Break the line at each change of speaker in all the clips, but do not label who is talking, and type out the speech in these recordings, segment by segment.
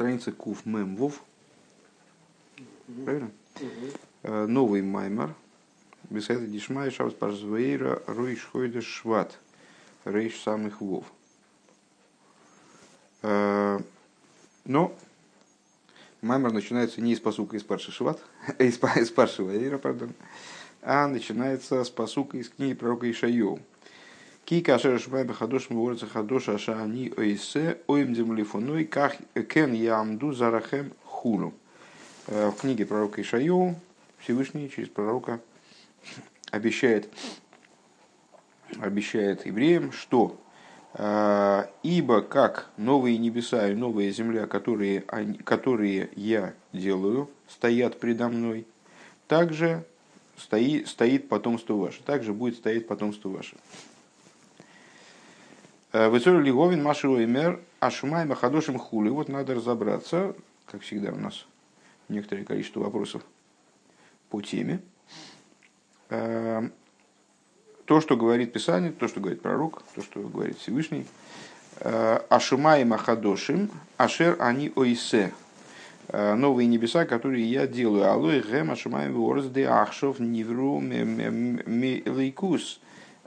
страница Куф Мем Вов. Правильно? Э, Новый Маймар. Бесайда Дишмай Шабас Парзвейра Руиш Хойдеш Шват. Рейш самых Вов. Э, но Маймар начинается не из посука из Парши Шват, из, из Парши Вейра, пардон, а начинается с посука из книги пророка Ишайоу. Ки кашер шмай бахадош мворца хадоша шаани ойсе оим землифоной ках кен ямду зарахем хуну. В книге пророка Ишайоу Всевышний через пророка обещает, обещает евреям, что ибо как новые небеса и новая земля, которые, которые я делаю, стоят предо мной, также стоит, стоит потомство ваше, также будет стоять потомство ваше. Высор Лиговин, Машио и Мер, Ашумай, Махадошим Хули. Вот надо разобраться, как всегда у нас некоторое количество вопросов по теме. То, что говорит Писание, то, что говорит пророк, то, что говорит Всевышний. Ашумай Махадошим, Ашер Ани Ойсе. Новые небеса, которые я делаю. Алой Гем Ашумай Ворс Де Ахшов Нивру Мелейкус.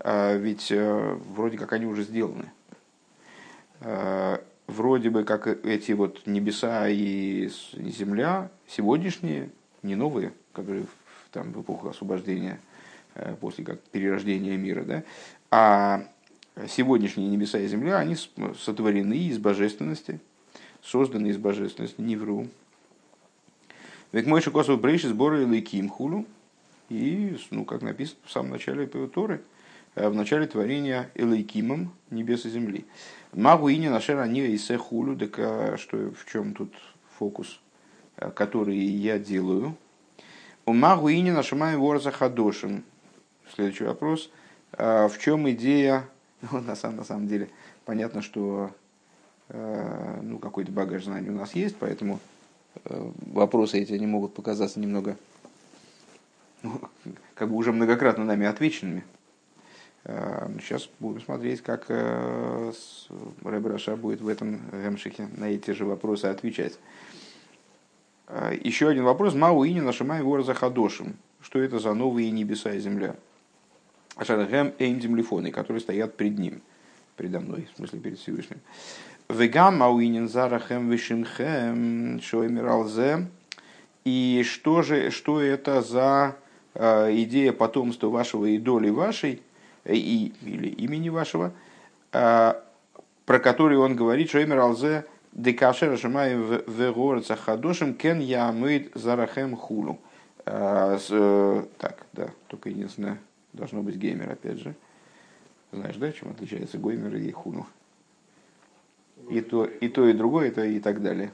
А, ведь э, вроде как они уже сделаны. А, вроде бы как эти вот небеса и земля сегодняшние, не новые, которые там в эпоху освобождения, э, после как перерождения мира, да, а сегодняшние небеса и земля, они сотворены из божественности, созданы из божественности, не вру. Век мой шикосов брейши сборы лейким хулу, и, ну, как написано в самом начале Торы, Э, в начале творения Элейкимом небес и земли. Магу и нашер они и сехулю, так э, что в чем тут фокус, э, который я делаю. У магу и не нашимаем ворза хадошим. Следующий вопрос. В чем идея, ну, на, самом, на самом деле, понятно, что ну, какой-то багаж знаний у нас есть, поэтому вопросы эти не могут показаться немного, ну, как бы уже многократно нами отвеченными. Сейчас будем смотреть, как э, Рэб Раша будет в этом гемшихе на эти же вопросы отвечать. А, еще один вопрос. Мауини нашимай вор за хадошим. Что это за новые небеса и земля? Ашаргем эйм землефоны, которые стоят пред ним, предо мной, в смысле перед Всевышним. Вегам мауинин зарахем вишимхем шоэмиралзе. И что же, что это за э, идея потомства вашего и доли вашей, и, или имени вашего, а, про который он говорит, что имя Алзе Декашера Шамай в горца Хадошим Кен Ямыд Зарахем Хулу. А, э, так, да, только единственное, должно быть геймер, опять же. Знаешь, да, чем отличается гоймер и хуну? И то, и то, и другое, это и так далее.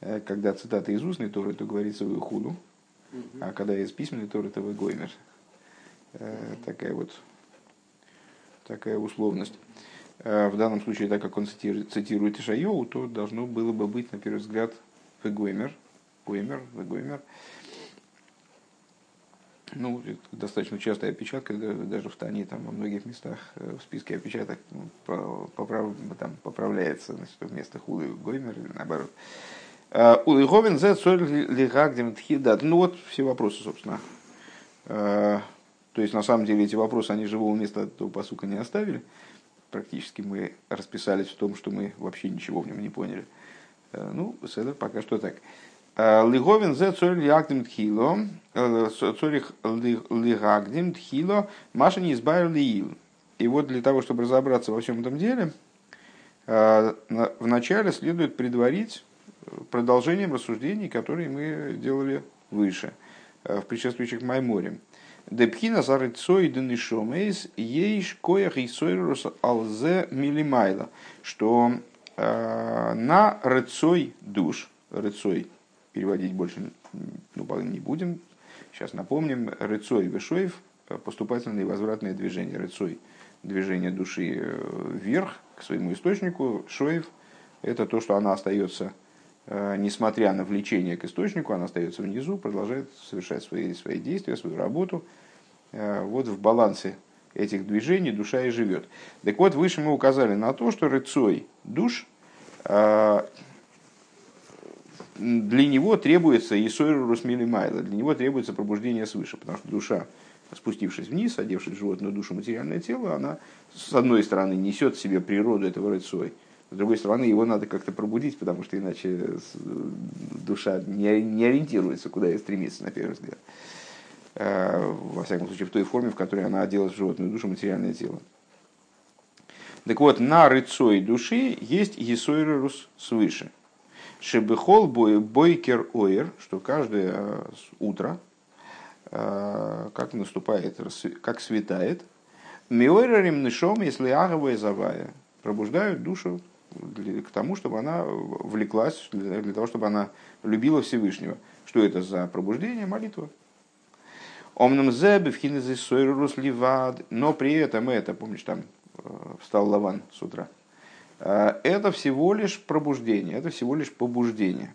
Э, когда цитата из устной Торы, то говорится вы хуну, а когда из письменной Торы, то вы гоймер. Э, такая вот такая условность. Э, в данном случае, так как он цитирует Ишайоу, то должно было бы быть, на первый взгляд, Вегоймер. Гоймер, Вегоймер. Ну, это достаточно частая опечатка, даже в Тане, там, во многих местах э, в списке опечаток ну, поправ, там, поправляется значит, вместо хулы Гоймер или наоборот. Э, Улыговин зе соль лигагдем тхидат. Ну вот все вопросы, собственно. То есть, на самом деле, эти вопросы, они живого места этого посука не оставили. Практически мы расписались в том, что мы вообще ничего в нем не поняли. Э, ну, это пока что так. Э, Лиговин зе цорь лиагдим тхило, э, цорих лигагдим тхило, маша не избавил лиил. И вот для того, чтобы разобраться во всем этом деле, вначале следует предварить продолжением рассуждений, которые мы делали выше, в предшествующих Майморе. Депхина за рыцой денишомейс ейш коях и сойрус алзе милимайла. Что э, на рыцой душ, рыцой переводить больше ну, не будем, сейчас напомним, рыцой вешоев, поступательное и возвратное движение, рыцой движение души э, вверх к своему источнику, шоев, это то, что она остается Э, несмотря на влечение к источнику, она остается внизу, продолжает совершать свои, свои действия, свою работу. Э, вот в балансе этих движений душа и живет. Так вот, выше мы указали на то, что рыцой душ, э, для него требуется Русмили Майла, для него требуется пробуждение свыше, потому что душа, спустившись вниз, одевшись в животную душу, материальное тело, она, с одной стороны, несет в себе природу этого рыцой, с другой стороны, его надо как-то пробудить, потому что иначе душа не, не ориентируется, куда и стремится, на первый взгляд. Э, во всяком случае, в той форме, в которой она оделась в животную душу, материальное тело. Так вот, на рыцой души есть есойрус свыше. Шебехол бойкер оир, что каждое э, утро, э, как наступает, как светает, миойрарим нишом, если аговая завая, пробуждают душу к тому, чтобы она влеклась, для того, чтобы она любила Всевышнего. Что это за пробуждение? Молитва. Омном зебе в сойрус ливад. Но при этом это, помнишь, там э, встал Лаван с утра. Э, это всего лишь пробуждение, это всего лишь побуждение.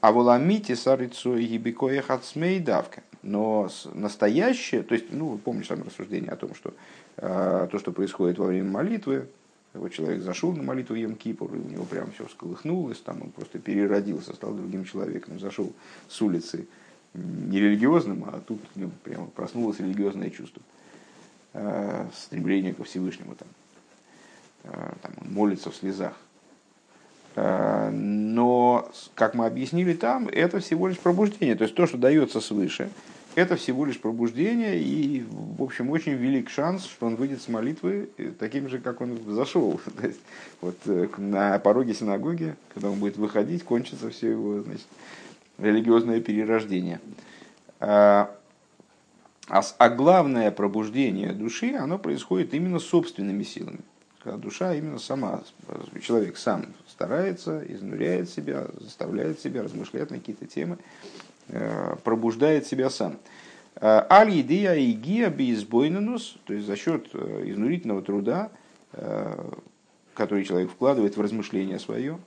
А воламите сарицу ебикоя хацмей давка. Но настоящее, то есть, ну, помнишь там рассуждение о том, что э, то, что происходит во время молитвы, вот человек зашел на молитву Ем Кипур, и у него прям все всколыхнулось, там он просто переродился, стал другим человеком, зашел с улицы, не религиозным, а тут в нем прямо проснулось религиозное чувство, э, стремление ко Всевышнему. Там. Э, там он молится в слезах. Э, но, как мы объяснили там, это всего лишь пробуждение. То есть то, что дается свыше, это всего лишь пробуждение, и, в общем, очень велик шанс, что он выйдет с молитвы таким же, как он зашел. То есть, вот на пороге синагоги, когда он будет выходить, кончится все его значит, религиозное перерождение. А, а, а главное пробуждение души, оно происходит именно собственными силами. Когда душа именно сама, человек сам старается, изнуряет себя, заставляет себя размышлять на какие-то темы, э, пробуждает себя сам. А, Аль идея и гия бейсбойнанус, то есть за счет э, изнурительного труда, э, который человек вкладывает в размышление свое,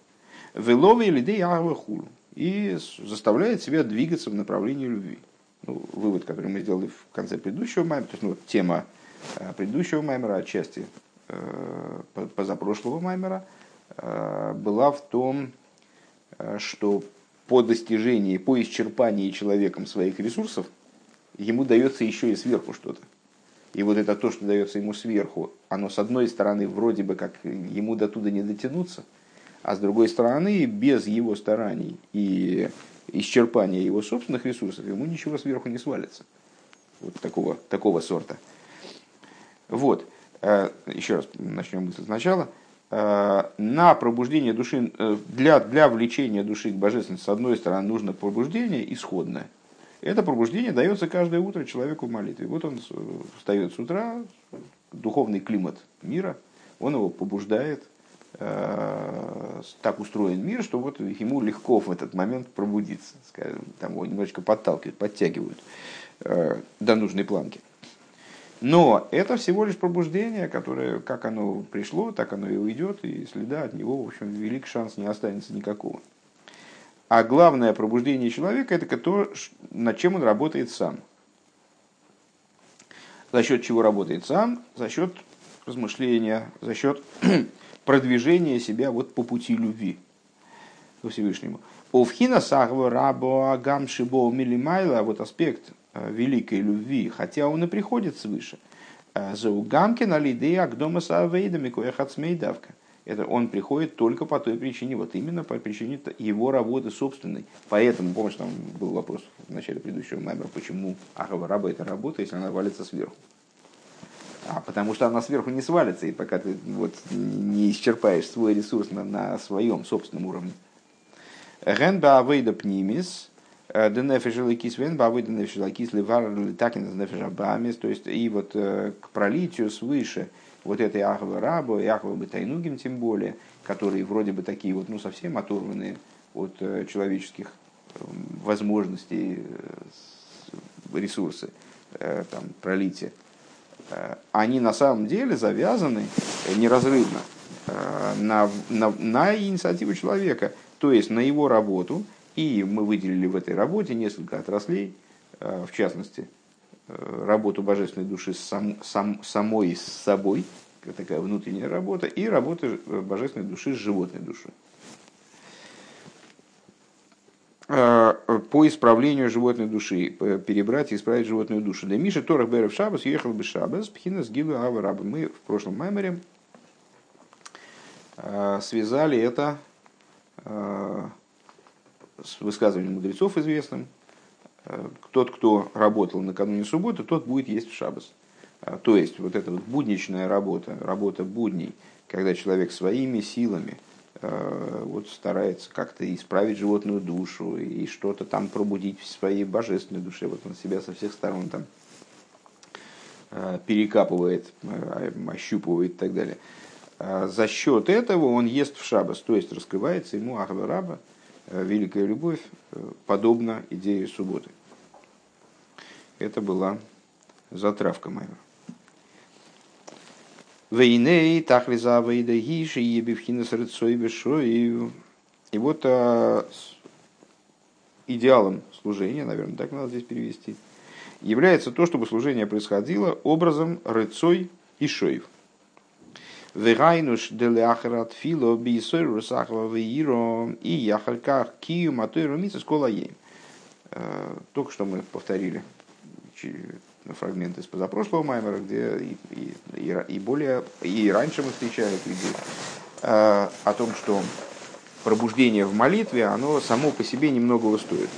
велове лидей хулу и заставляет себя двигаться в направлении любви. Ну, вывод, который мы сделали в конце предыдущего маймера, то есть ну, тема э, предыдущего маймера, отчасти э, позапрошлого маймера, э, была в том, что по достижении, по исчерпании человеком своих ресурсов, ему дается еще и сверху что-то. И вот это то, что дается ему сверху, оно с одной стороны вроде бы как ему до туда не дотянуться – а с другой стороны, без его стараний и исчерпания его собственных ресурсов, ему ничего сверху не свалится. Вот такого, такого сорта. Вот. Э, еще раз начнем мысль сначала. Э, на пробуждение души, э, для, для влечения души к божественности, с одной стороны, нужно пробуждение исходное. Это пробуждение дается каждое утро человеку в молитве. Вот он встает с утра, духовный климат мира, он его побуждает Э, так устроен мир, что вот ему легко в этот момент пробудиться, скажем, там его немножечко подталкивают, подтягивают до нужной планки. Но это всего лишь пробуждение, которое, как оно пришло, так оно и уйдет, и следа от него, в общем, велик шанс не останется никакого. А главное пробуждение человека – это то, над чем он работает сам. За счет чего работает сам? За счет размышления, за счет продвижение себя вот по пути любви к Всевышнему. Овхина сахва рабо агам шибо милимайла, вот аспект великой любви, хотя он и приходит свыше. Э, за угамки на лиды агдома савейдами кояхацмейдавка. Это он приходит только по той причине, вот именно по причине его работы собственной. Поэтому, помнишь, там был вопрос в начале предыдущего маймера, почему Ахава раба это работа, если она валится сверху. А потому что она сверху не свалится, и пока ты вот не исчерпаешь свой ресурс на, на своем собственном уровне. Ген баавейда пнимис, э, денефишелакис вен баавейда нефишелакис ливар литакин нефишабамис, то есть и вот э, к пролитию свыше вот этой ахвы рабу и ахвы бетайнугим тем более, которые вроде бы такие вот, ну, совсем оторванные от э, человеческих возможностей, ресурсы, там, пролития они на самом деле завязаны неразрывно на, на, на инициативу человека, то есть на его работу. И мы выделили в этой работе несколько отраслей, э, в частности, работу божественной души сам, сам, самой с собой, такая внутренняя работа, и работа божественной души с животной душой. по исправлению животной души, перебрать и исправить животную душу. Для Миши Торах Берев Шабас ехал бы Шабас, Пхина Гилу Ава Раба. Мы в прошлом маймере связали это с высказыванием мудрецов известным. Тот, кто работал накануне субботы, тот будет есть в Шабас. То есть, вот эта вот будничная работа, работа будней, когда человек своими силами – Э, вот старается как-то исправить животную душу и что-то там пробудить в своей божественной душе. Вот он себя со всех сторон там э, перекапывает, э, ощупывает и так далее. За счет этого он ест в шабас, то есть раскрывается ему Ахвараба, великая любовь, подобно идее субботы. Это была затравка моя. Вейней, тахлиза вейда гиши, ебивхина срыцой бешой. И вот а, идеалом служения, наверное, так надо здесь перевести, является то, чтобы служение происходило образом рыцой и шоев. Вегайнуш деляхрат фило бисой русахва веиро и яхарках кию матойру митсис колаем. А, только что мы повторили фрагмент из позапрошлого Маймера, где и, и, и, более, и раньше мы встречали эту э, о том, что пробуждение в молитве, оно само по себе немного стоит.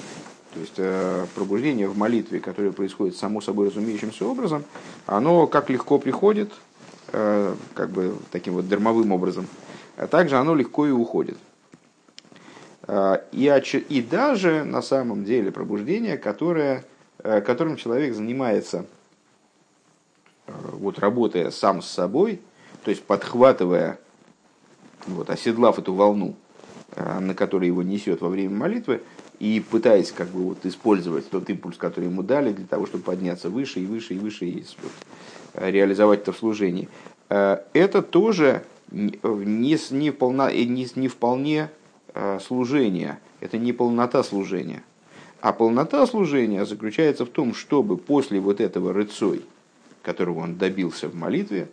То есть э, пробуждение в молитве, которое происходит само собой разумеющимся образом, оно как легко приходит, э, как бы таким вот дармовым образом, а также оно легко и уходит. Э, и, и даже на самом деле пробуждение, которое Э, которым человек занимается, э, вот, работая сам с собой, то есть подхватывая, вот, оседлав эту волну, э, на которой его несет во время молитвы, и пытаясь как бы вот использовать тот импульс, который ему дали, для того, чтобы подняться выше и выше и выше и вот, реализовать это в служении. Это тоже не, не, полна, не, не вполне служение, это не полнота служения – а полнота служения заключается в том, чтобы после вот этого рыцой, которого он добился в молитве,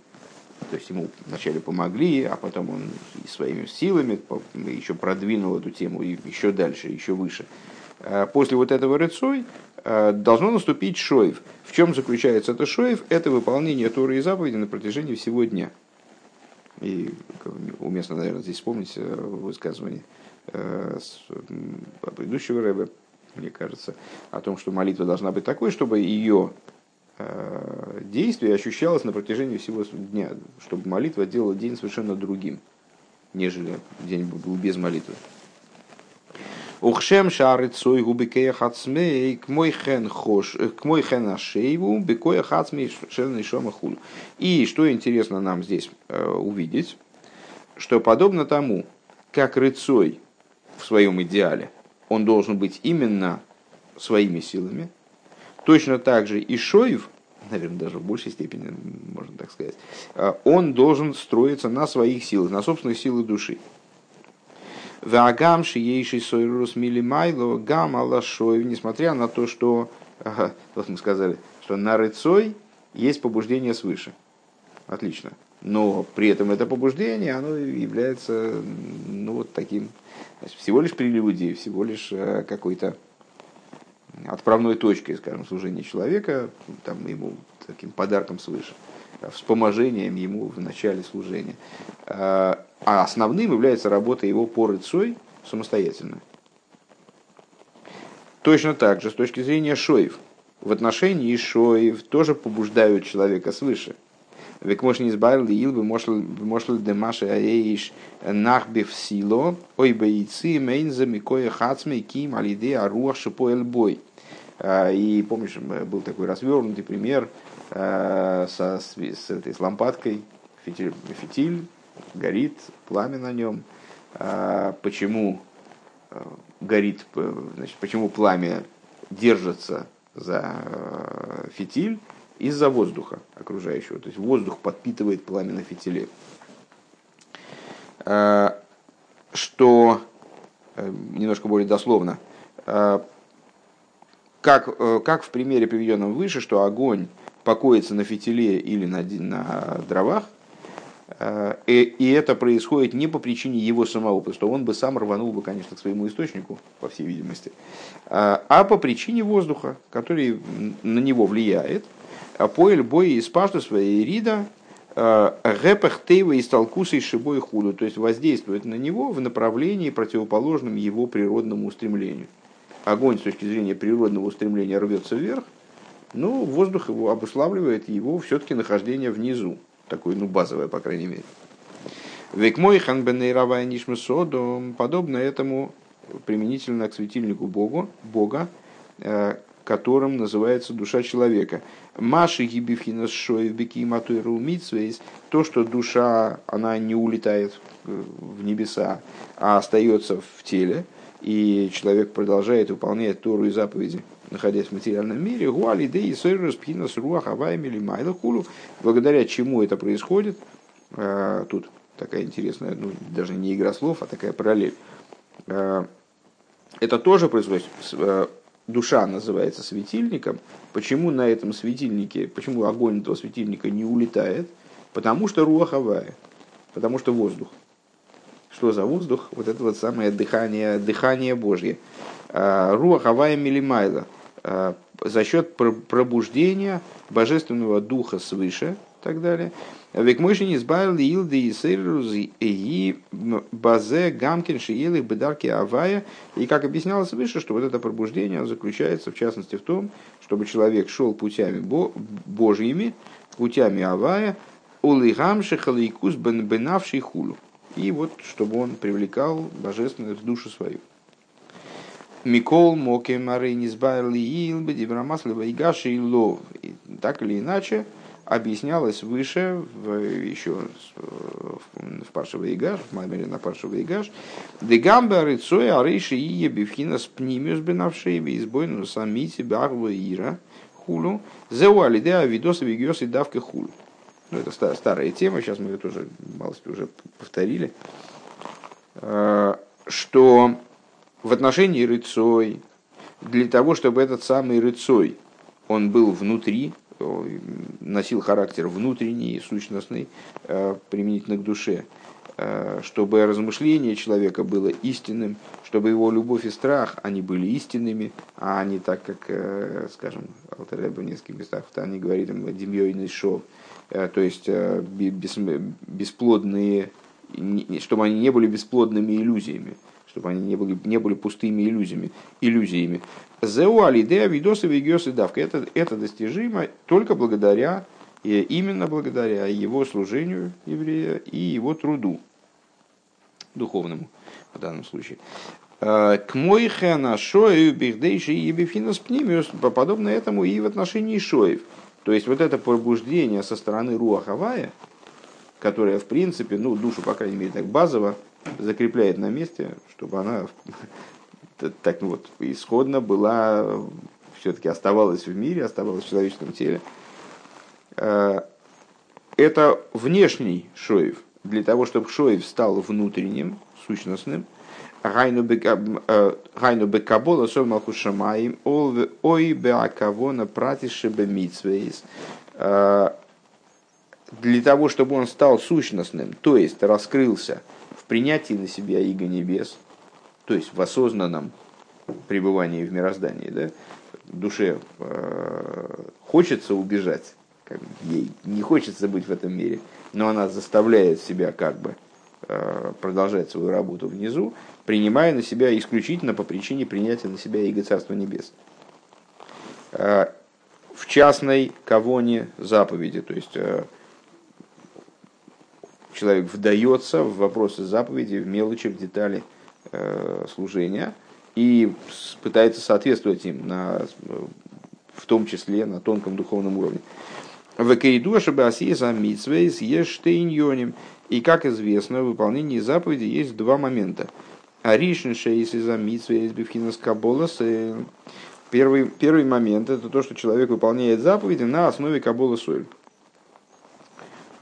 то есть ему вначале помогли, а потом он своими силами еще продвинул эту тему еще дальше, еще выше. А после вот этого рыцой а, должно наступить шоев. В чем заключается это шоев? Это выполнение Торы и заповеди на протяжении всего дня. И уместно, наверное, здесь вспомнить э, высказывание э, предыдущего рэба, мне кажется, о том, что молитва должна быть такой, чтобы ее действие ощущалось на протяжении всего дня, чтобы молитва делала день совершенно другим, нежели день был без молитвы. Ухшем цой губикея хацмей к мой хен э, ашейву бекоя хацмей шелный шомахуль. И что интересно нам здесь э, увидеть, что подобно тому, как рыцой в своем идеале – он должен быть именно своими силами. Точно так же и Шоев, наверное, даже в большей степени, можно так сказать, э, он должен строиться на своих силах, на собственных силах души. Вагам шиейший сойрус милимайло гам алашоев, несмотря на то, что, вот мы сказали, что на рыцой есть побуждение свыше. Отлично. Но при этом это побуждение, оно является ну, вот таким всего лишь прелюдией, всего лишь э, какой-то отправной точкой, скажем, служения человека, там, ему таким подарком свыше, э, вспоможением ему в начале служения. Э, а основным является работа его по рыцой самостоятельно. Точно так же, с точки зрения шоев, в отношении шоев тоже побуждают человека свыше – Век можно избавил ил может демаши аэиш нахбив сило, ой боицы мейнза микоя хацмей ким алиде аруах шипоэль бой. А, и помнишь, был такой развернутый пример а, со, с этой с лампадкой, фитиль, фитиль, горит, пламя на нем. А, почему горит, значит, почему пламя держится за фитиль, из-за воздуха окружающего. То есть воздух подпитывает пламя на фитиле. Э, что, э, немножко более дословно, э, как, как в примере, приведенном выше, что огонь покоится на фитиле или на, на дровах, Э, и, и это происходит не по причине его самого, потому что он бы сам рванул бы, конечно, к своему источнику, по всей видимости, э, а по причине воздуха, который на него влияет. Поэль бой из пашты своей рида гэпах тейва из толкуса и шибой худу, то есть воздействует на него в направлении противоположном его природному устремлению. Огонь с точки зрения природного устремления рвется вверх, но воздух его обуславливает его все-таки нахождение внизу такое, ну, базовое, по крайней мере. Век мой ханбенейравая нишмесоду, подобно этому применительно к светильнику Богу, Бога, э, которым называется душа человека. Маши гибифхина шоевбеки матуиру то, что душа, она не улетает э, в небеса, а остается в теле, и человек продолжает выполнять Тору и заповеди находясь в материальном мире, гуали и пхинас руах или хулу, благодаря чему это происходит, а, тут такая интересная, ну, даже не игра слов, а такая параллель. А, это тоже происходит, душа называется светильником. Почему на этом светильнике, почему огонь этого светильника не улетает? Потому что руаховая, потому что воздух. Что за воздух? Вот это вот самое дыхание, дыхание Божье. Руаховая милимайла. Э, за счет пробуждения божественного духа свыше так далее. Век мыши избавил илды и сыррус и базе гамкин шиелых бедарки авая. И как объяснялось выше, что вот это пробуждение заключается в частности в том, чтобы человек шел путями божьими, путями авая, улыгамши халайкус бенавший хулу. И вот чтобы он привлекал божественность в душу свою. Микол Моке Марейни Сбайли Илбе Дибрамаслева и Гаши и Лов. Так или иначе, объяснялось выше, в, еще в Паршева Игаш, в Маймере на Паршева Игаш, Дегамбе Арицой Арейши и Ебивхина с Пнимиус Бенавшееве избойну самити Барва Ира Хулу, Зеу Алидеа Видоса Вигиос и Давка Хулу. Ну, это старая тема, сейчас мы ее тоже малость уже повторили, э, что в отношении рыцой, для того, чтобы этот самый рыцой, он был внутри, носил характер внутренний, сущностный, э, применительно к душе, э, чтобы размышление человека было истинным, чтобы его любовь и страх, они были истинными, а не так, как, э, скажем, Алтареба в нескольких местах, они говорит им демьёйный шов, то есть бесплодные, чтобы они не были бесплодными иллюзиями чтобы они не были, не были пустыми иллюзиями. иллюзиями. Зеу алидея видосы вегиосы давка. Это, это достижимо только благодаря, и именно благодаря его служению еврея и его труду духовному в данном случае. Э, к мойхена шоев бихдейши и бифинас пнимиус, подобно этому и в отношении шоев. То есть вот это пробуждение со стороны Руахавая, которое в принципе, ну душу, по крайней мере, так базово закрепляет на месте, чтобы она так вот исходно была, все-таки оставалась в мире, оставалась в человеческом теле. Э, это внешний шоев, для того, чтобы шоев стал внутренним, сущностным. Гайну бекабола сом малхушамаим ой беакавона пратишебе митсвейс э, для того, чтобы он стал сущностным, то есть раскрылся принятии на себя иго небес, то есть в осознанном пребывании в мироздании, да, душе э, хочется убежать, как ей не хочется быть в этом мире, но она заставляет себя как бы э, продолжать свою работу внизу, принимая на себя исключительно по причине принятия на себя иго Царства Небес. Э, в частной кавоне заповеди, то есть э, человек вдается в вопросы заповеди, в мелочи, в детали э, служения и пытается соответствовать им, на, в том числе на тонком духовном уровне. В Кейду Шабасиеса Митсвейс Ештейньоним. И, как известно, в выполнении заповеди есть два момента. Аришн Шейс из Митсвейс Бифхинас Каболас. Первый, первый момент это то, что человек выполняет заповеди на основе Кабола Соль.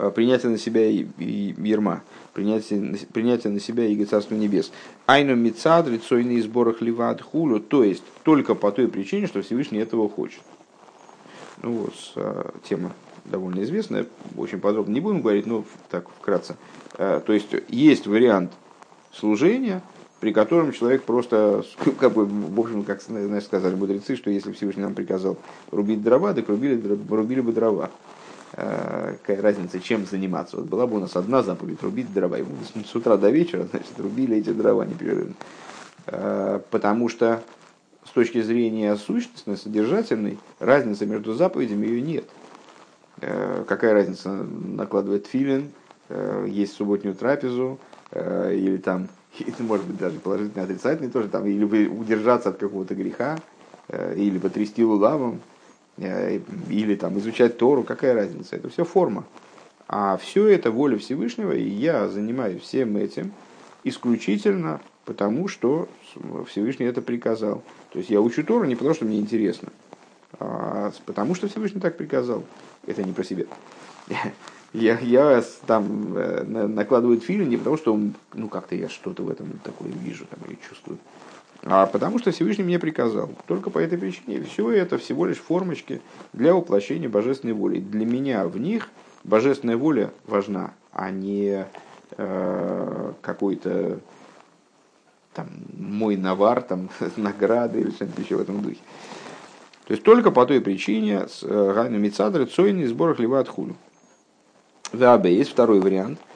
Э, принятие на себя и, и ерма, принятие, принятие на себя иго Царства Небес. Айну мицад, лицойный сборах ливад хулю, то есть только по той причине, что Всевышний этого хочет. Ну вот, э, тема довольно известная, очень подробно не будем говорить, но так вкратце. То есть есть вариант служения, при котором человек просто, как бы, в общем, как знаешь, сказали мудрецы, что если Всевышний нам приказал рубить дрова, так рубили, рубили бы дрова. Э, какая разница, чем заниматься. Вот была бы у нас одна заповедь рубить дрова. И с утра до вечера, значит, рубили эти дрова непрерывно. Э, потому что с точки зрения сущностной, содержательной, разницы между заповедями ее нет. Э, какая разница накладывает филин, есть субботнюю трапезу, или там, или, может быть, даже положительный, отрицательный тоже, там, или удержаться от какого-то греха, или потрясти лулавом, или там изучать Тору, какая разница, это все форма. А все это воля Всевышнего, и я занимаюсь всем этим исключительно потому, что Всевышний это приказал. То есть я учу Тору не потому, что мне интересно, а потому что Всевышний так приказал. Это не про себя. Я, я там э, накладываю фильм не потому, что ну как-то я что-то в этом такое вижу там, или чувствую, а потому что Всевышний мне приказал. Только по этой причине. Все это всего лишь формочки для воплощения божественной воли. Для меня в них божественная воля важна, а не э, какой-то там, мой навар, там, награды или что-нибудь еще в этом духе. То есть только по той причине с э, Гайну Мицадры Цойни сбор хлеба от хулю. В есть второй вариант –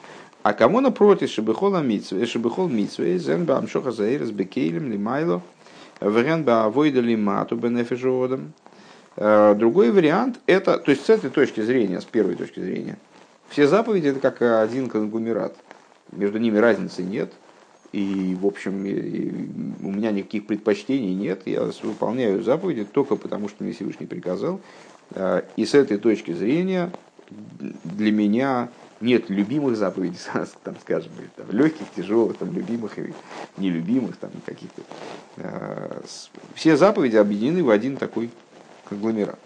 а кому напротив, шебехол митсве, шебехол митсве, зен ба амшоха заирес бекейлем лимайло, вариант ба авойда лимату бенефижодом. Э, другой вариант это, то есть с этой точки зрения, с первой точки зрения, все заповеди это как один конгломерат. Между ними разницы нет. И, в общем, у меня никаких предпочтений нет. Я выполняю заповеди только потому, что мне Всевышний приказал. Э, и с этой точки зрения для меня нет любимых заповедей, там, скажем, там, легких, тяжелых, там, любимых и нелюбимых, там, каких-то. Э, все заповеди объединены в один такой конгломерат.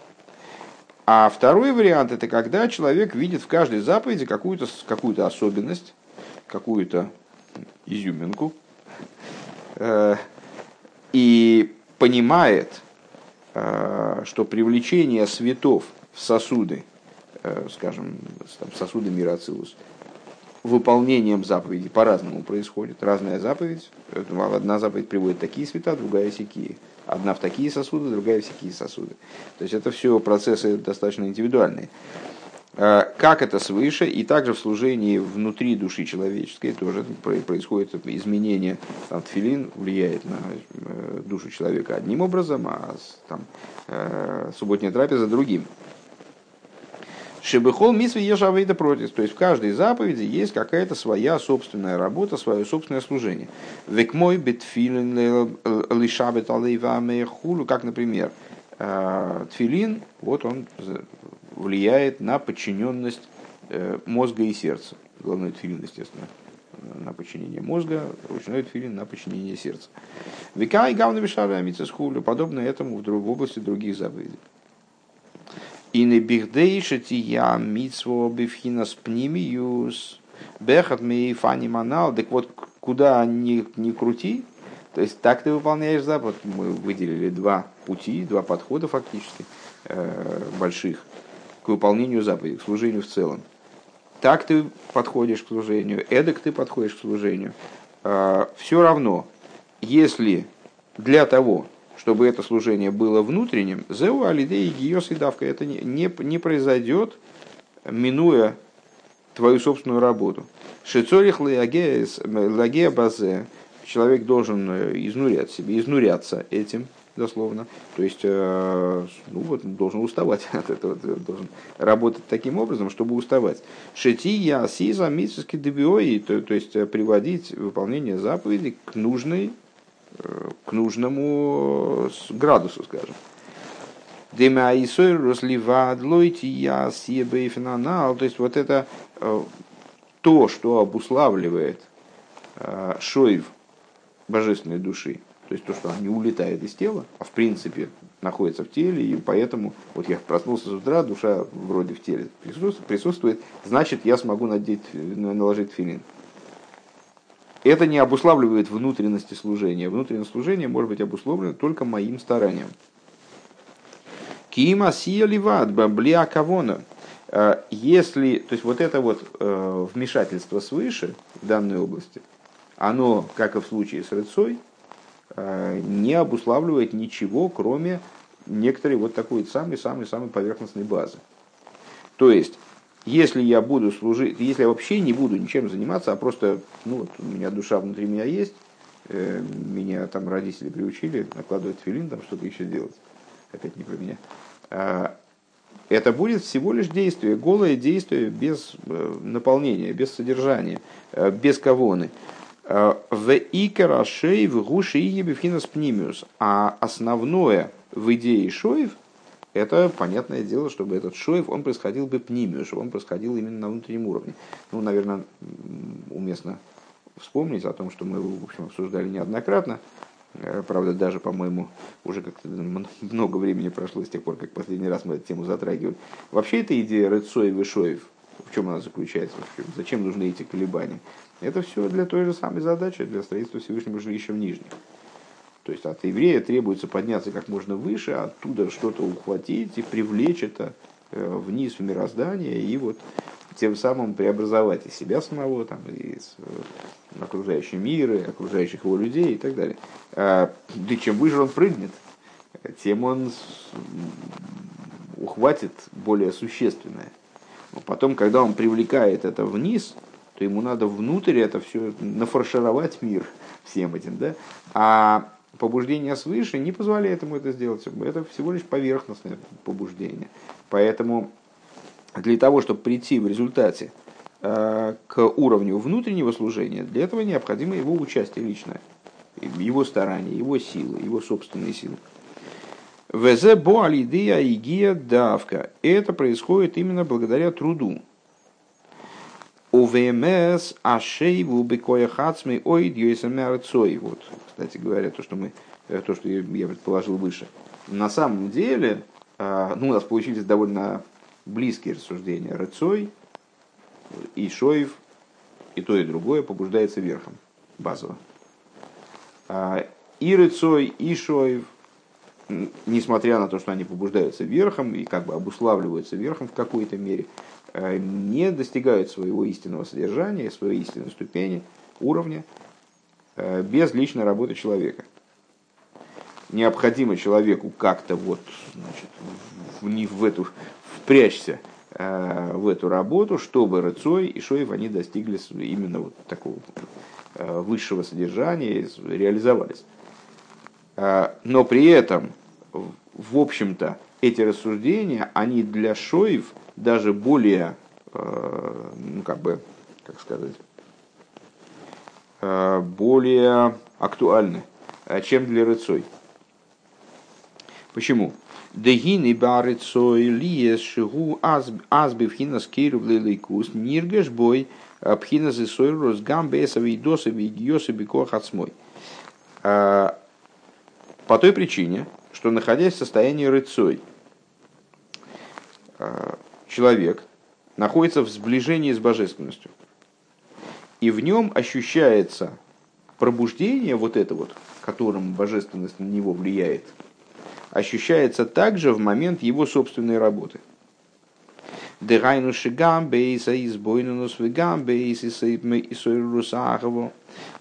А второй вариант это когда человек видит в каждой заповеди какую-то какую особенность, какую-то изюминку, э, и понимает, э, что привлечение светов в сосуды скажем, там, сосуды мира выполнением заповеди по-разному происходит. Разная заповедь. Одна заповедь приводит такие света, другая всякие. Одна в такие сосуды, другая в всякие сосуды. То есть это все процессы достаточно индивидуальные. Э, как это свыше, и также в служении внутри души человеческой тоже происходит изменение. Там тфилин влияет на э, душу человека одним образом, а там, субботняя трапеза другим. Шебехол мисве ежавейда против. То есть в каждой заповеди есть какая-то своя собственная работа, свое собственное служение. Век мой битфилин лишабет алейва хулу, как, например, э, тфилин, вот он влияет на подчиненность э, мозга и сердца. Главное тфилин, естественно, на подчинение мозга, ручной тфилин на подчинение сердца. Века и гавна вишара хулю, подобно этому в области других заповедей. И не бихдейшити я митсво бифхинас пнимиюс бехат фани манал. Так вот, куда ни, ни крути, то есть так ты выполняешь заповедь. Мы выделили два пути, два подхода фактически э, больших к выполнению заповеди, к служению в целом. Так ты подходишь к служению, эдак ты подходишь к служению. Э, все равно, если для того, чтобы это служение было внутренним, зеу алидей гиос и давка, это не, не, не произойдет, минуя твою собственную работу. Шицорих лагея базе, человек должен э, изнурять себе, изнуряться этим, дословно. То есть, э, ну вот, должен уставать от этого, должен работать таким образом, чтобы уставать. Шети я сиза митсовский дебиои, то, есть э, приводить выполнение заповедей к нужной к нужному э, градусу, скажем. То есть вот это э, то, что обуславливает э, шоев божественной души, то есть то, что она не улетает из тела, а в принципе находится в теле, и поэтому вот я проснулся с утра, душа вроде в теле присутствует, значит я смогу надеть, наложить филин это не обуславливает внутренности служения. Внутреннее служение может быть обусловлено только моим старанием. Кима сия ливад бабли акавона. Если, то есть вот это вот вмешательство свыше в данной области, оно, как и в случае с рыцой, не обуславливает ничего, кроме некоторой вот такой самой-самой-самой поверхностной базы. То есть, если я буду служить, если я вообще не буду ничем заниматься, а просто, ну вот у меня душа внутри меня есть, э, меня там родители приучили накладывать филин, там что-то еще делать, опять не про меня, а, это будет всего лишь действие, голое действие без э, наполнения, без содержания, э, без кавоны. В икера в гуши и пнимиус. А основное в идее шоев – это понятное дело, чтобы этот шоев, он происходил бы пнимию, чтобы он происходил именно на внутреннем уровне. Ну, наверное, уместно вспомнить о том, что мы в общем, обсуждали неоднократно. Э, правда, даже, по-моему, уже как-то много времени прошло с тех пор, как последний раз мы эту тему затрагивали. Вообще, эта идея Рецоев и Шоев, в чем она заключается? Зачем нужны эти колебания? Это все для той же самой задачи, для строительства Всевышнего жилища в Нижнем. То есть от еврея требуется подняться как можно выше, оттуда что-то ухватить и привлечь это э, вниз в мироздание и вот тем самым преобразовать и себя самого, там, и э, окружающий мир, и окружающих его людей и так далее. А, да чем выше он прыгнет, тем он ухватит более существенное. Но потом, когда он привлекает это вниз, то ему надо внутрь это все нафаршировать мир всем этим, да? А побуждение свыше не позволяет ему это сделать. Это всего лишь поверхностное побуждение. Поэтому для того, чтобы прийти в результате э, к уровню внутреннего служения, для этого необходимо его участие личное, его старания, его силы, его собственные силы. ВЗ боалидия игия давка. Это происходит именно благодаря труду. У ВМС ашейву бекоя хацмей ой дьюэсэмэрцой. Вот, кстати говоря, то, что, мы, э, то, что я предположил выше. На самом деле, э, ну, у нас получились довольно близкие рассуждения. Рыцой и Шоев, и то, и другое побуждается верхом, базово. А, и Рыцой, и Шоев, несмотря на то, что они побуждаются верхом и как бы обуславливаются верхом в какой-то мере, не достигают своего истинного содержания, своей истинной ступени, уровня, э, без личной работы человека. Необходимо человеку как-то вот, значит, в, в эту, впрячься э, в эту работу, чтобы Рыцой и Шоев они достигли именно вот такого высшего содержания, реализовались. Но при этом, в общем-то, эти рассуждения, они для Шоев – даже более, э, ну как бы, как сказать, э, более актуальны, э, чем для рыцой. Почему? Дегин и барыцой лиес шигу азби вхина скиру лиликус ниргеш бой пхина зисой рос гамбеса видоса видиоса бикох отсмой. По той причине, что находясь в состоянии рыцой, человек находится в сближении с божественностью. И в нем ощущается пробуждение, вот это вот, которым божественность на него влияет, ощущается также в момент его собственной работы.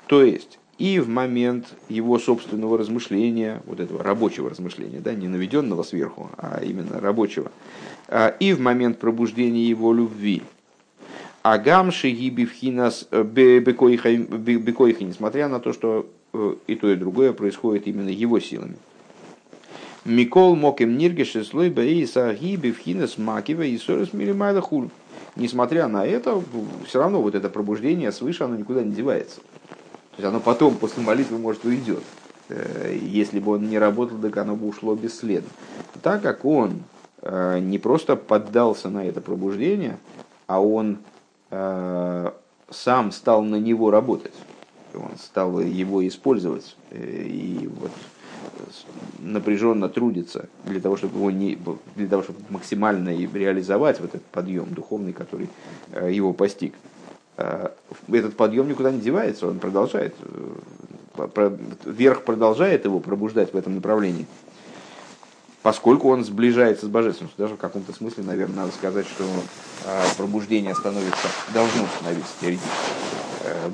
То есть, и в момент его собственного размышления, вот этого рабочего размышления, да, не наведенного сверху, а именно рабочего, а, и в момент пробуждения его любви. А гамши гибивхинас э, бекоиха, несмотря на то, что э, и то, и другое происходит именно его силами. Микол моким ниргеши слой баиса гибивхинас макива и сорос милимайда хуль. Несмотря на это, все равно вот это пробуждение свыше, оно никуда не девается. То есть оно потом, после молитвы, может, уйдет. Э, если бы он не работал, так оно бы ушло бесследно. Так как он Э, не просто поддался на это пробуждение, а он э, сам стал на него работать. Он стал его использовать и вот напряженно трудиться для того, чтобы его не, для того, чтобы максимально реализовать вот этот подъем духовный, который его постиг. Этот подъем никуда не девается, он продолжает, вверх продолжает его пробуждать в этом направлении. поскольку он сближается с божественностью. Даже в каком-то смысле, наверное, надо сказать, что пробуждение становится, должно становиться теоретически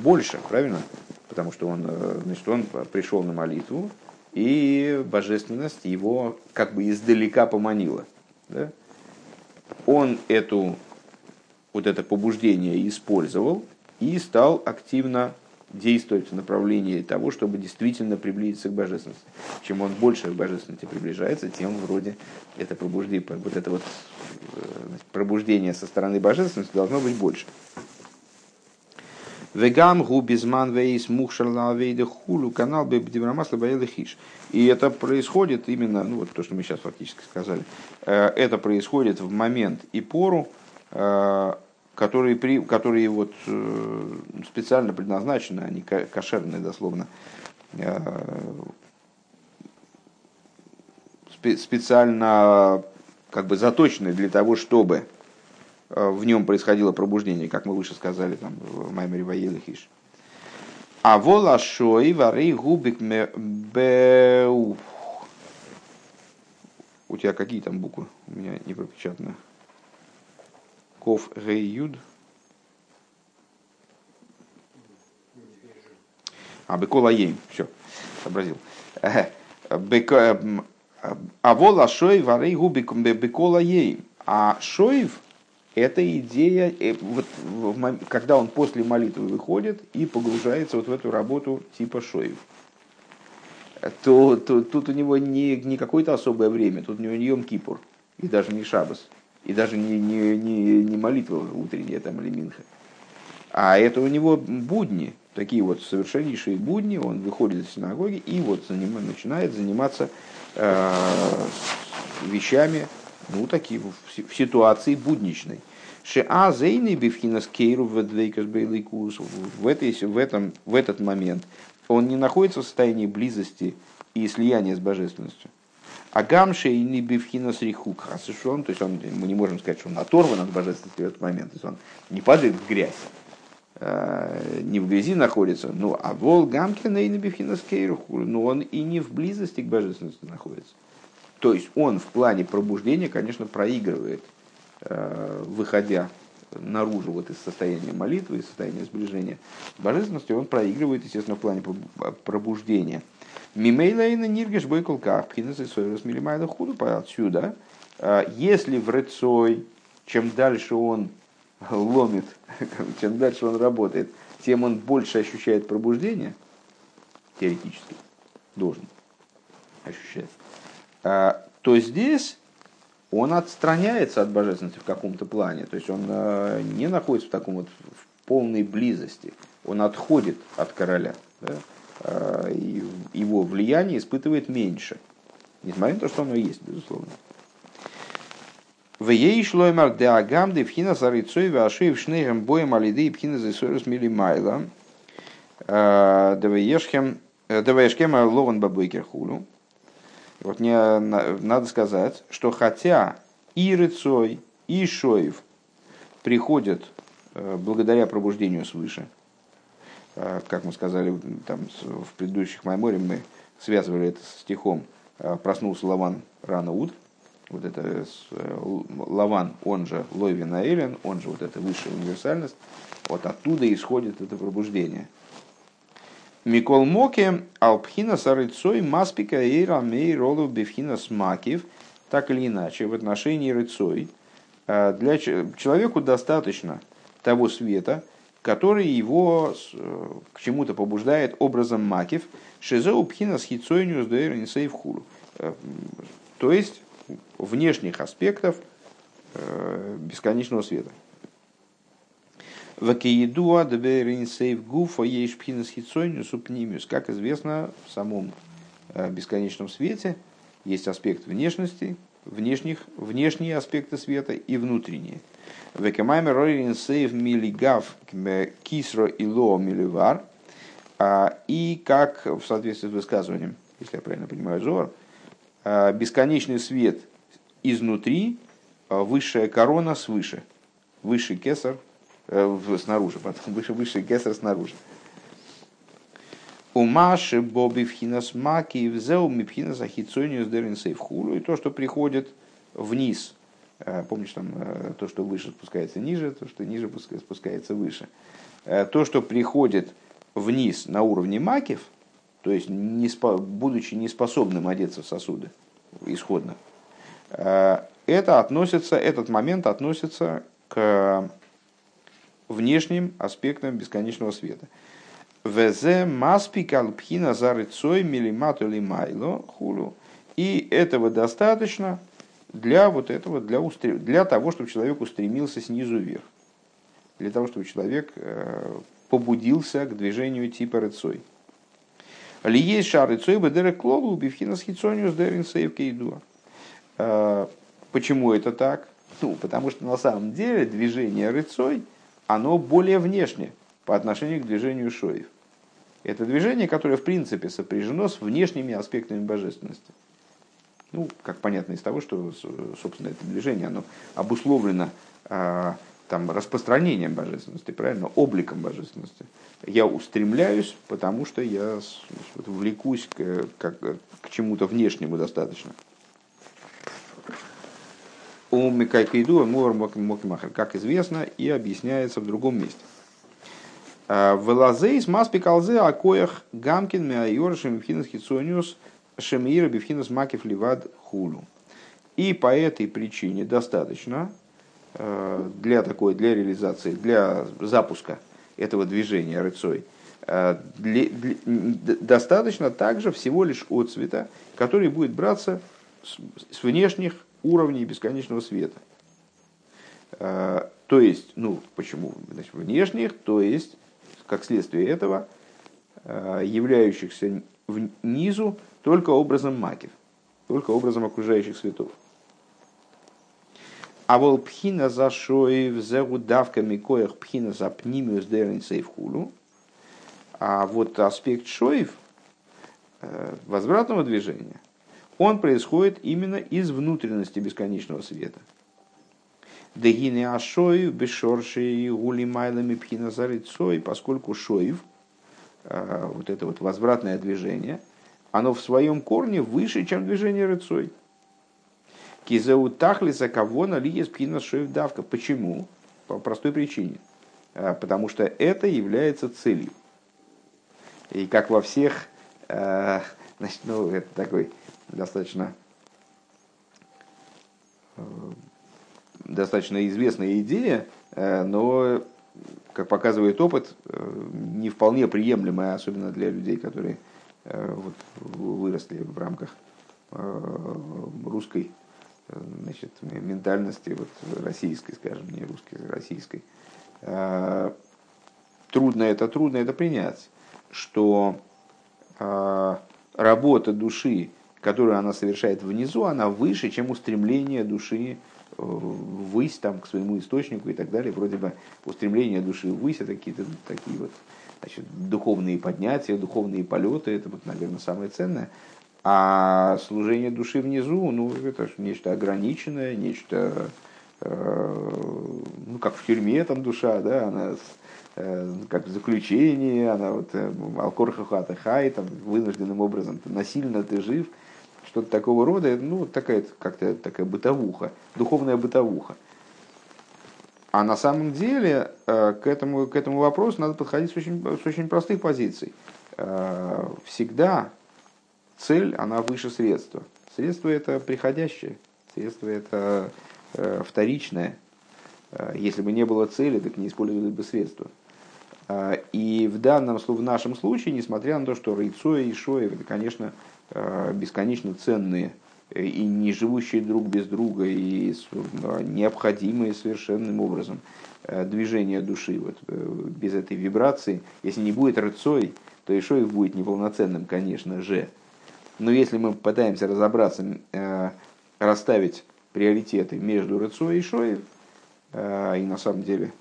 больше, правильно? Потому что он, значит, он пришел на молитву, и божественность его как бы издалека поманила. Да? Он эту, вот это побуждение использовал и стал активно действовать в направлении того, чтобы действительно приблизиться к божественности. Чем он больше к божественности приближается, тем вроде это пробуждение, вот это вот э, пробуждение со стороны божественности должно быть больше. Вегам губизман вейс мухшарлавейда хулу канал бебдиврамасла хиш. И это происходит именно, ну вот то, что мы сейчас фактически сказали, э, это происходит в момент и пору, э, которые, при, которые вот э, специально предназначены, они кошерные дословно, специально как бы заточены для того, чтобы в нем происходило пробуждение, как мы выше сказали там, в Маймере Ваилы Хиш. А вола шой вары губик беу. У тебя какие там буквы? У меня не пропечатано. Ков гей юд. А, бекола ейм. Все, сообразил. А вола шой вары губик бекола ейм. А шоев эта идея, э, вот, когда он после молитвы выходит и погружается вот в эту работу типа шоев, то, то тут у него не, не какое-то особое время, тут у него не Йом-Кипур, и даже не Шабас, и даже не, не, не, не молитва утренняя там или Минха. А это у него будни, такие вот совершеннейшие будни, он выходит из синагоги и вот заним, начинает заниматься э, вещами, ну, такие, в, в ситуации будничной. Шеа зейный бифхинас кейру в в, этой, в, этом, в этот момент он не находится в состоянии близости и слияния с божественностью. А гамше и не бифхинас рихук хасышон, то есть он, мы не можем сказать, что он оторван от божественности в этот момент, то есть он не падает в грязь, э, не в грязи находится, ну, а вол гамкина и не бифхинас кейру, но он и не в близости к божественности находится. То есть он в плане пробуждения, конечно, проигрывает, э, выходя наружу вот из состояния молитвы, из состояния сближения с божественностью, он проигрывает, естественно, в плане пробуждения. Мимейлайна ниргеш бойкулках, пхинасы сойрос милимайда худу отсюда. Э, если в рецой, чем дальше он ломит, чем дальше он работает, тем он больше ощущает пробуждение, теоретически, должен ощущать. А, то здесь он отстраняется от божественности в каком-то плане. То есть он а, не находится в таком вот в полной близости. Он отходит от короля. Да? И его влияние испытывает меньше. Несмотря на то, что оно есть, безусловно. В ей шло имар де агам де пхина сарицой вашив шнейгем боем алиды и пхина за сорос милимайла. Девешкем лован бабойкер хулю. Вот мне надо сказать, что хотя и Рыцой, и Шоев приходят э, благодаря пробуждению свыше, э, как мы сказали там, в предыдущих майморе, мы связывали это с стихом э, «Проснулся Лаван рано утром», вот это Лаван, он же Лойвин Аэлен, он же вот эта высшая универсальность, вот оттуда исходит это пробуждение – Микол Моке, Алпхина Сарыцой, Маспика и Рамей Ролу Бевхина Смакив, так или иначе, в отношении Рыцой, э, для человеку достаточно того света, который его э, к чему-то побуждает образом макив, шизеу пхина с хитсойню с хуру. Э, то есть внешних аспектов бесконечного света. Вакиедуа деберинсейв гуфа ейшпхинас хитсойню супнимиус. Как известно, в самом э, бесконечном свете есть аспект внешности, внешних, внешние аспекты света и внутренние. Векамайме ройринсейв милигав кисро и ло миливар. А, и как в соответствии с высказыванием, если я правильно понимаю, Зор, а, бесконечный свет изнутри, а, высшая корона свыше, высший кесар Э, снаружи, потом выше, выше кесар снаружи. Умаши боби вхинас маки взял мипхинас ахицониус деринсей в хулу. И то, что приходит вниз. Э, помнишь, там э, то, что выше спускается ниже, то, что ниже спускается выше. Э, то, что приходит вниз на уровне макив, то есть не спо, будучи неспособным одеться в сосуды исходно, это относится, этот момент относится к внешним аспектам бесконечного света. Везе маспик алпхина зарыцой милимату лимайло хулу. И этого достаточно для вот этого, для, устрем... для того, чтобы человек устремился снизу вверх. Для того, чтобы человек э, побудился к движению типа рыцой. Ли есть шар рыцой бедере клолу убивхина схицониус дерин сейвкейдуа. Э, почему это так? Ну, потому что на самом деле движение рыцой, оно более внешнее по отношению к движению шоев. Это движение, которое в принципе сопряжено с внешними аспектами божественности. Ну, как понятно из того, что, собственно, это движение, оно обусловлено а, там, распространением божественности, правильно, обликом божественности. Я устремляюсь, потому что я влекусь к, как, к чему-то внешнему достаточно. У Микайкайду Мокимахер, как известно, и объясняется в другом месте. Велазейс маспикалзе акоях гамкин меайоршим хинас хитсониус – Шемиира Бифхинас Макив Ливад Хулу. И по этой причине достаточно э, для такой, для реализации, для запуска этого движения рыцой, э, для, для, достаточно также всего лишь от цвета, который будет браться с, с внешних уровней бесконечного света. Э, то есть, ну, почему? Значит, внешних, то есть, как следствие этого, являющихся внизу только образом макив, только образом окружающих светов. А вол пхина за шоев зегу давками коях пхина за пнимиус дерин хулу. А вот аспект шоев, э, возвратного движения, он происходит именно из внутренности бесконечного света. Дегины ашоев, бешорши, гули майлами пхина за поскольку шоев, э, вот это вот возвратное движение – оно в своем корне выше, чем движение рыцой. Кизеу тахлиса кавона ли есть пхина давка. Почему? По простой причине. А, потому что это является целью. И как во всех, а, значит, ну, это такой достаточно э, достаточно известная идея, э, но, как показывает опыт, э, не вполне приемлемая, особенно для людей, которые Э, вот, выросли в рамках русской значит, ментальности, вот, российской, скажем, не русской, российской. Трудно это, трудно это принять, что работа души, которую она совершает внизу, она выше, чем устремление души ввысь там, к своему источнику и так далее. Вроде бы устремление души ввысь, это какие-то такие вот значит, духовные поднятия, духовные полеты, это, вот, наверное, самое ценное. А служение души внизу, ну, это нечто ограниченное, нечто, э, ну, как в тюрьме там душа, да, она э, как в заключении, она вот э, алкорхахата хай, там, вынужденным образом, насильно ты жив, что-то такого рода, ну, такая, как-то такая бытовуха, духовная бытовуха. А на самом деле э, к этому, к этому вопросу надо подходить с очень, с очень простых позиций. Э, всегда цель, она выше средства. Средство это приходящее, средство это э, вторичное. Если бы не было цели, так не использовали бы средства. И в данном в нашем случае, несмотря на то, что Рейцо и Шоев, это, конечно, бесконечно ценные и не живущие друг без друга, и необходимые совершенным образом э, движения души. Вот, э, без этой вибрации, если не будет рыцой, то и шоев будет неполноценным, конечно же. Но если мы пытаемся разобраться, э, расставить приоритеты между рыцой и шоев, и на самом деле,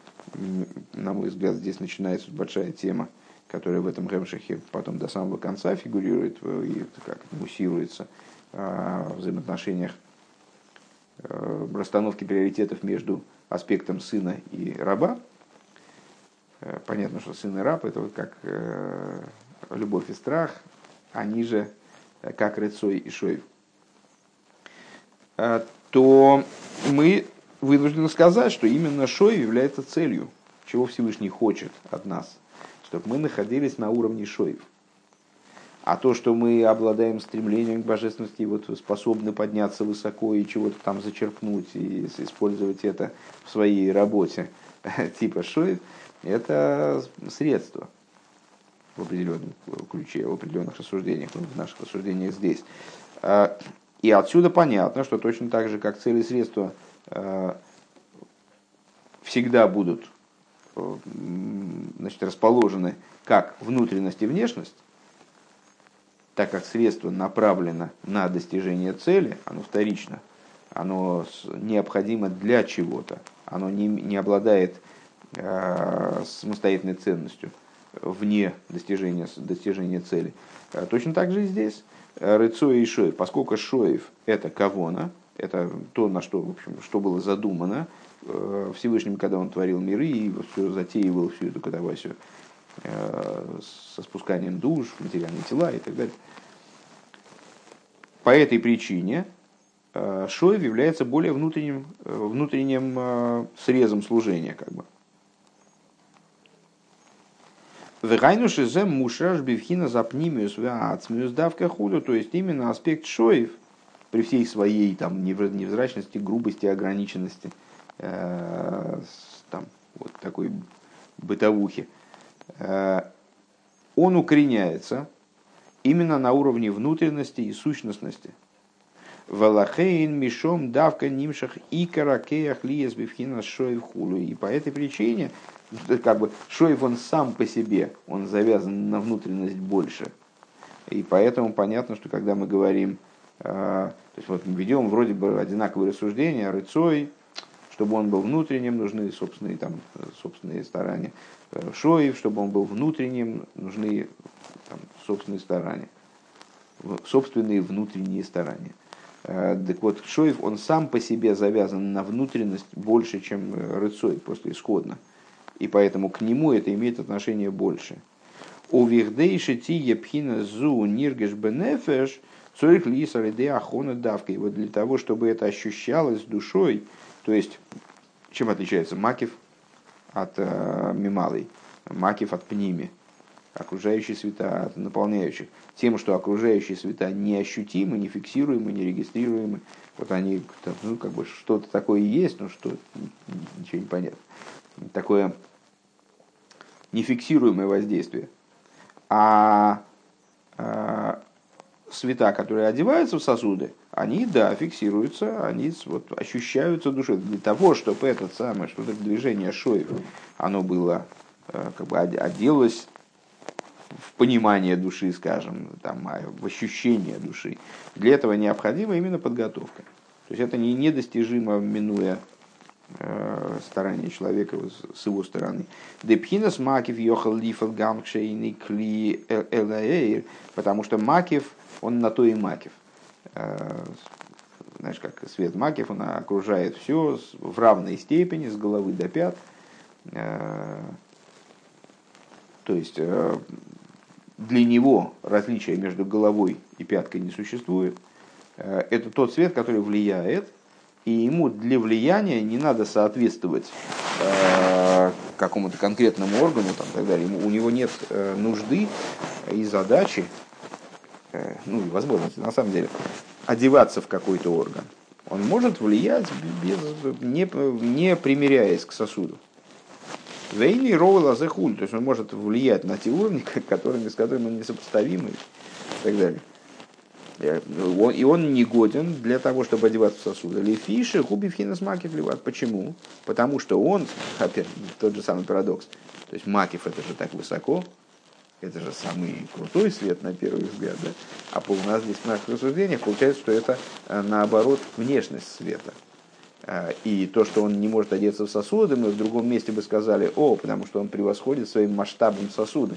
на мой взгляд, здесь начинается большая тема, которая в этом Гемшахе потом до самого конца фигурирует и как муссируется – взаимоотношениях э, расстановки приоритетов между аспектом сына и раба. Э, понятно, что сын и раб это вот как э, любовь и страх, они же как Рыцой и Шоев, то мы вынуждены сказать, что именно Шоев является целью, чего Всевышний хочет от нас, чтобы мы находились на уровне Шоев. А то, что мы обладаем стремлением к божественности, вот способны подняться высоко и чего-то там зачерпнуть и использовать это в своей работе, типа шоев, это средство в определенном ключе, в определенных рассуждениях, ну, в наших рассуждениях здесь. А, и отсюда понятно, что точно так же, как цели и средства а, всегда будут значит, расположены как внутренность и внешность, так как средство направлено на достижение цели, оно вторично, оно необходимо для чего-то, оно не, не обладает э, самостоятельной ценностью вне достижения, достижения цели. Э, точно так же и здесь. Рыцо и Шоев, поскольку Шоев это кавона, это то, на что, в общем, что было задумано э, Всевышним, когда он творил миры и все затеивал всю эту катавасию Э, со спусканием душ, материальные тела и так далее. По этой причине э, Шоев является более внутренним, э, внутренним срезом служения. Как бы. Вегайнуши зе мушаш бивхина запнимиус веацмиус давка худу, то есть именно аспект шоев при всей своей там невзрачности, грубости, ограниченности, э, там вот такой бытовухи, Э, он укореняется именно на уровне внутренности и сущностности. Валахейн мишом давка нимшах и каракеях лиес бифхина шоев хулю. И по этой причине, как бы шоев он сам по себе, он завязан на внутренность больше. И поэтому понятно, что когда мы говорим, э, то есть вот мы ведем вроде бы одинаковые рассуждения, рыцой, чтобы он был внутренним, нужны собственные, там, собственные старания. Э, Шоев, чтобы он был внутренним, нужны там, собственные старания. Собственные внутренние старания. Э, так вот, Шоев, он сам по себе завязан на внутренность больше, чем э, Рыцой, просто исходно. И поэтому к нему это имеет отношение больше. У вихдейши ти епхина зу ниргеш бенефеш, цорих лиса ахона давка. И вот для того, чтобы это ощущалось душой, то есть, чем отличается Макив от э, Мималой, Макив от Пними, окружающие света от наполняющих, тем, что окружающие света неощутимы, не фиксируемы, не регистрируемы. Вот они, ну, как бы что-то такое есть, но что, ничего не понятно. Такое нефиксируемое воздействие. А, а света, которые одеваются в сосуды, они, да, фиксируются, они вот, ощущаются душой. Для того, чтобы это самое, что это движение шоев, оно было, э, как бы оделось в понимание души, скажем, там, а, в ощущение души. Для этого необходима именно подготовка. То есть это не недостижимо, минуя старания человека с его стороны. Депхинас макив йохал лифал гамкшейни кли элаэйр, потому что макив, он на то и макив. Э, знаешь, как свет макев, он окружает все в равной степени, с головы до пят. Э, то есть э, для него различия между головой и пяткой не существует. Это тот свет, который влияет, и ему для влияния не надо соответствовать какому-то конкретному органу там, так далее. у него нет нужды и задачи ну и возможности, на самом деле, одеваться в какой-то орган. Он может влиять, без, не, не примиряясь к сосуду. Вейни роула захуль, то есть он может влиять на те уровни, которыми, с которыми он несопоставимый и так далее. И он не годен для того, чтобы одеваться в сосуды. Лефиши, губи финес макив ливат. Почему? Потому что он, опять тот же самый парадокс, то есть макив это же так высоко, это же самый крутой свет на первый взгляд, да? а у нас здесь в наших рассуждениях получается, что это э, наоборот внешность света. Э, и то, что он не может одеться в сосуды, мы в другом месте бы сказали, о, потому что он превосходит своим масштабом сосуды,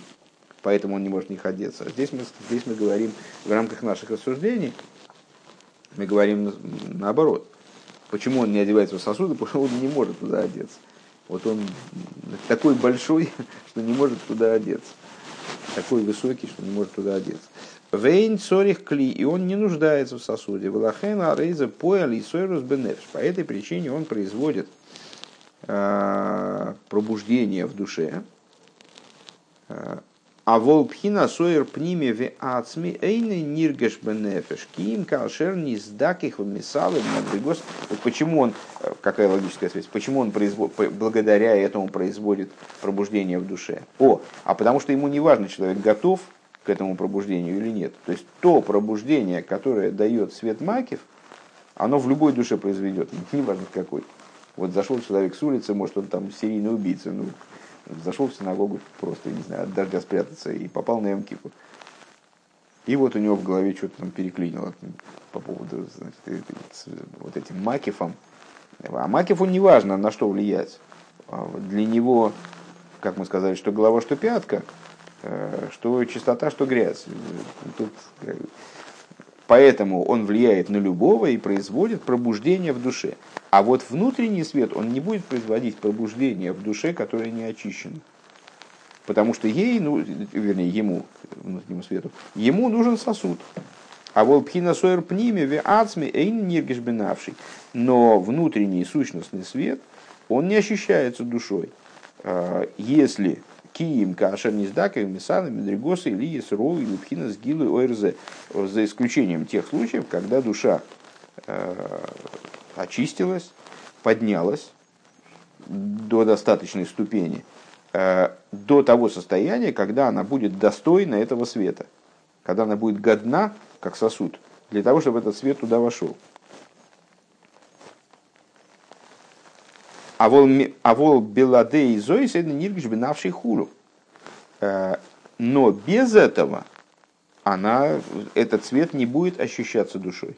поэтому он не может в них одеться. А здесь мы, здесь мы говорим в рамках наших рассуждений, мы говорим наоборот. Почему он не одевается в сосуды? Потому что он не может туда одеться. Вот он такой большой, что не может туда одеться. такой высокий, что не может туда одеться. Вейн цорих кли, и он не нуждается в сосуде. Валахена рейза поял и сойрус бенефш. По этой причине он производит э, пробуждение в душе. А волпхина сойер пниме в ацми эйны ниргеш бенефеш ким кашер не сдаких в мисалы мадригос. Почему он, э, какая логическая связь, почему он благодаря этому производит пробуждение в душе? О, а потому что ему не важно, человек готов к этому пробуждению или нет. То есть то пробуждение, которое дает свет Макив, оно в любой душе произведет, неважно какой. Вот зашел человек с улицы, может он там серийный убийца, ну, зашел в синагогу просто, не знаю, от дождя спрятаться и попал на Эмкипу. И вот у него в голове что-то там переклинило по поводу значит, вот этим макифом. А макифу не важно, на что влиять. А для него, как мы сказали, что голова, что пятка – Э, что чистота, что грязь. Тут, э, поэтому он влияет на любого и производит пробуждение в душе. А вот внутренний свет, он не будет производить пробуждение в душе, которое не очищено. Потому что ей, ну, вернее, ему, внутреннему свету, ему нужен сосуд. А волпхина сойер пниме ве ацме эйн ниргиш бенавший. Но внутренний сущностный свет, он не ощущается душой. Э, если Киим, Кашер, Низдaka, Мисана, Медригоса, Ильис, Роу, Липхина, Сгилы, ОРЗ. За исключением тех случаев, когда душа э, очистилась, поднялась до достаточной ступени, э, до того состояния, когда она будет достойна этого света, когда она будет годна, как сосуд, для того, чтобы этот свет туда вошел. А а вол беладе и это ниргиш бинавший хулу. Э, но без этого она, этот цвет не будет ощущаться душой.